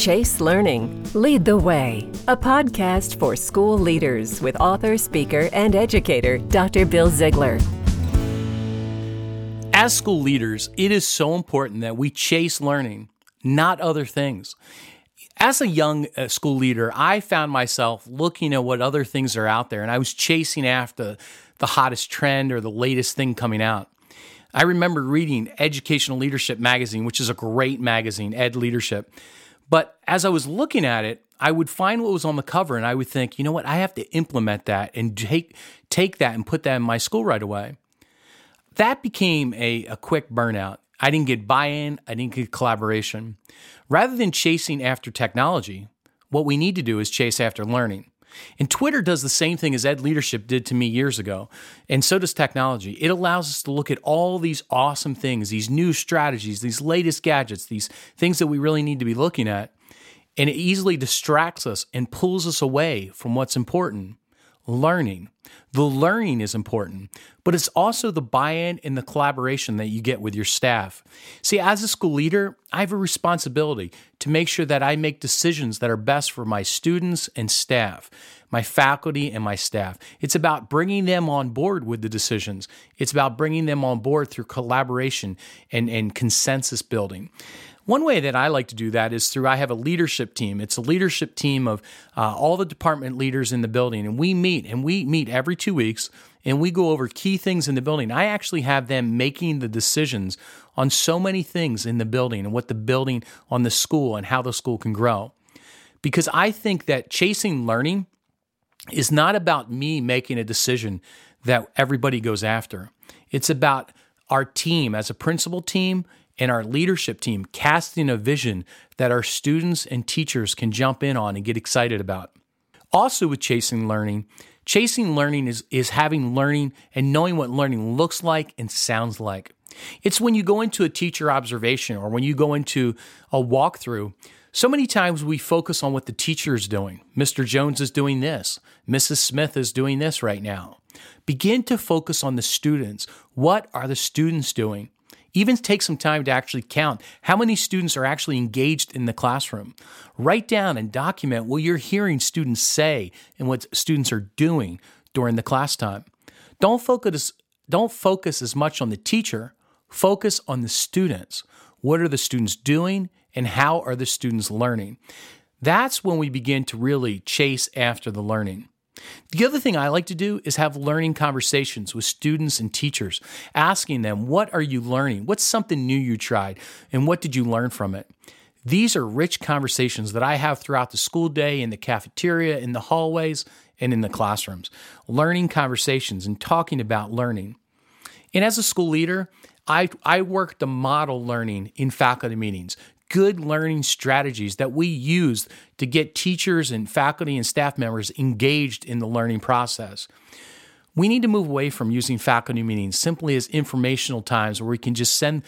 Chase Learning, Lead the Way, a podcast for school leaders with author, speaker, and educator Dr. Bill Ziegler. As school leaders, it is so important that we chase learning, not other things. As a young uh, school leader, I found myself looking at what other things are out there and I was chasing after the hottest trend or the latest thing coming out. I remember reading Educational Leadership magazine, which is a great magazine, Ed Leadership. But as I was looking at it, I would find what was on the cover and I would think, you know what, I have to implement that and take take that and put that in my school right away. That became a, a quick burnout. I didn't get buy in, I didn't get collaboration. Rather than chasing after technology, what we need to do is chase after learning. And Twitter does the same thing as Ed Leadership did to me years ago. And so does technology. It allows us to look at all these awesome things, these new strategies, these latest gadgets, these things that we really need to be looking at. And it easily distracts us and pulls us away from what's important learning. The learning is important, but it's also the buy in and the collaboration that you get with your staff. See, as a school leader, I have a responsibility to make sure that I make decisions that are best for my students and staff, my faculty and my staff. It's about bringing them on board with the decisions, it's about bringing them on board through collaboration and, and consensus building. One way that I like to do that is through I have a leadership team. It's a leadership team of uh, all the department leaders in the building, and we meet and we meet every two weeks and we go over key things in the building. I actually have them making the decisions on so many things in the building and what the building on the school and how the school can grow. Because I think that chasing learning is not about me making a decision that everybody goes after. It's about our team as a principal team and our leadership team casting a vision that our students and teachers can jump in on and get excited about. Also, with Chasing Learning, Chasing Learning is, is having learning and knowing what learning looks like and sounds like. It's when you go into a teacher observation or when you go into a walkthrough. So many times we focus on what the teacher is doing. Mr. Jones is doing this. Mrs. Smith is doing this right now. Begin to focus on the students. What are the students doing? Even take some time to actually count how many students are actually engaged in the classroom. Write down and document what you're hearing students say and what students are doing during the class time. Don't focus, don't focus as much on the teacher, focus on the students. What are the students doing and how are the students learning? That's when we begin to really chase after the learning. The other thing I like to do is have learning conversations with students and teachers, asking them, What are you learning? What's something new you tried? And what did you learn from it? These are rich conversations that I have throughout the school day, in the cafeteria, in the hallways, and in the classrooms. Learning conversations and talking about learning. And as a school leader, I, I work to model learning in faculty meetings, good learning strategies that we use to get teachers and faculty and staff members engaged in the learning process. We need to move away from using faculty meetings simply as informational times where we can just send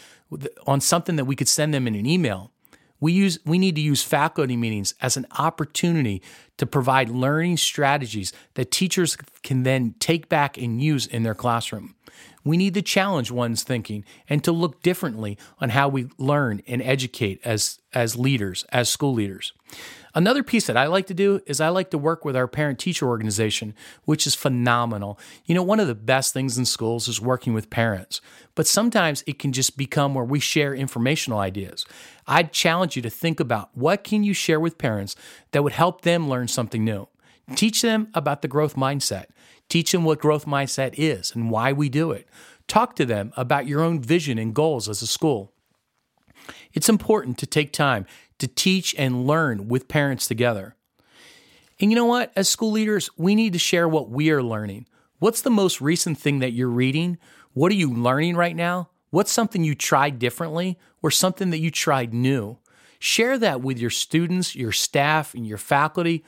on something that we could send them in an email. We use we need to use faculty meetings as an opportunity to provide learning strategies that teachers can then take back and use in their classroom. We need to challenge one's thinking and to look differently on how we learn and educate as, as leaders, as school leaders. Another piece that I like to do is I like to work with our parent teacher organization, which is phenomenal. You know, one of the best things in schools is working with parents, but sometimes it can just become where we share informational ideas. I'd challenge you to think about what can you share with parents that would help them learn something new. Teach them about the growth mindset. Teach them what growth mindset is and why we do it. Talk to them about your own vision and goals as a school. It's important to take time to teach and learn with parents together. And you know what? As school leaders, we need to share what we are learning. What's the most recent thing that you're reading? What are you learning right now? What's something you tried differently or something that you tried new? Share that with your students, your staff, and your faculty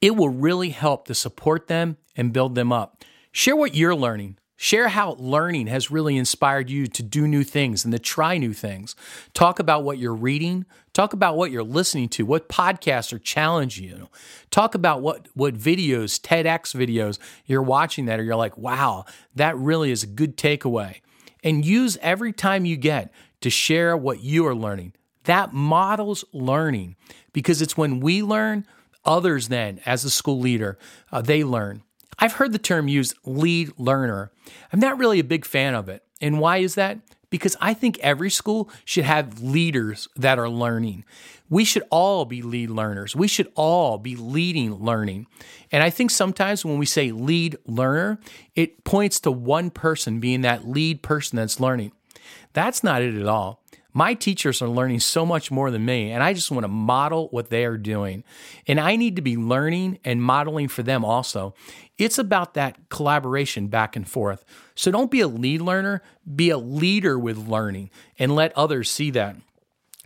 it will really help to support them and build them up. Share what you're learning. Share how learning has really inspired you to do new things and to try new things. Talk about what you're reading. Talk about what you're listening to, what podcasts are challenging you. Talk about what, what videos, TEDx videos you're watching that, or you're like, wow, that really is a good takeaway. And use every time you get to share what you are learning. That models learning because it's when we learn, others then, as a school leader, uh, they learn. I've heard the term used lead learner. I'm not really a big fan of it. And why is that? Because I think every school should have leaders that are learning. We should all be lead learners. We should all be leading learning. And I think sometimes when we say lead learner, it points to one person being that lead person that's learning. That's not it at all. My teachers are learning so much more than me, and I just want to model what they are doing. And I need to be learning and modeling for them also. It's about that collaboration back and forth. So don't be a lead learner, be a leader with learning and let others see that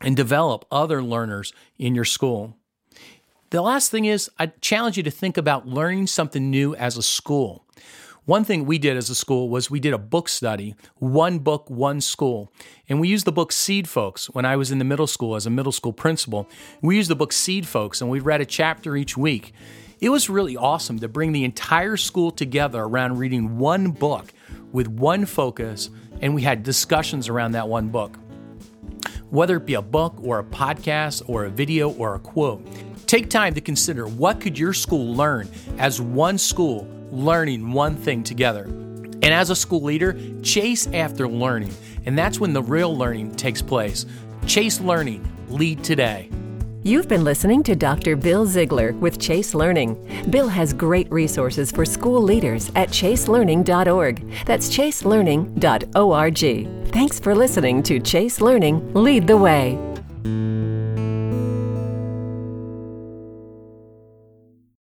and develop other learners in your school. The last thing is, I challenge you to think about learning something new as a school. One thing we did as a school was we did a book study, one book, one school. And we used the book Seedfolks when I was in the middle school as a middle school principal. We used the book Seedfolks and we read a chapter each week. It was really awesome to bring the entire school together around reading one book with one focus, and we had discussions around that one book. Whether it be a book or a podcast or a video or a quote, take time to consider what could your school learn as one school learning one thing together. And as a school leader, chase after learning. And that's when the real learning takes place. Chase learning, lead today. You've been listening to Dr. Bill Ziegler with Chase Learning. Bill has great resources for school leaders at chaselearning.org. That's chaselearning.org. Thanks for listening to Chase Learning Lead the Way.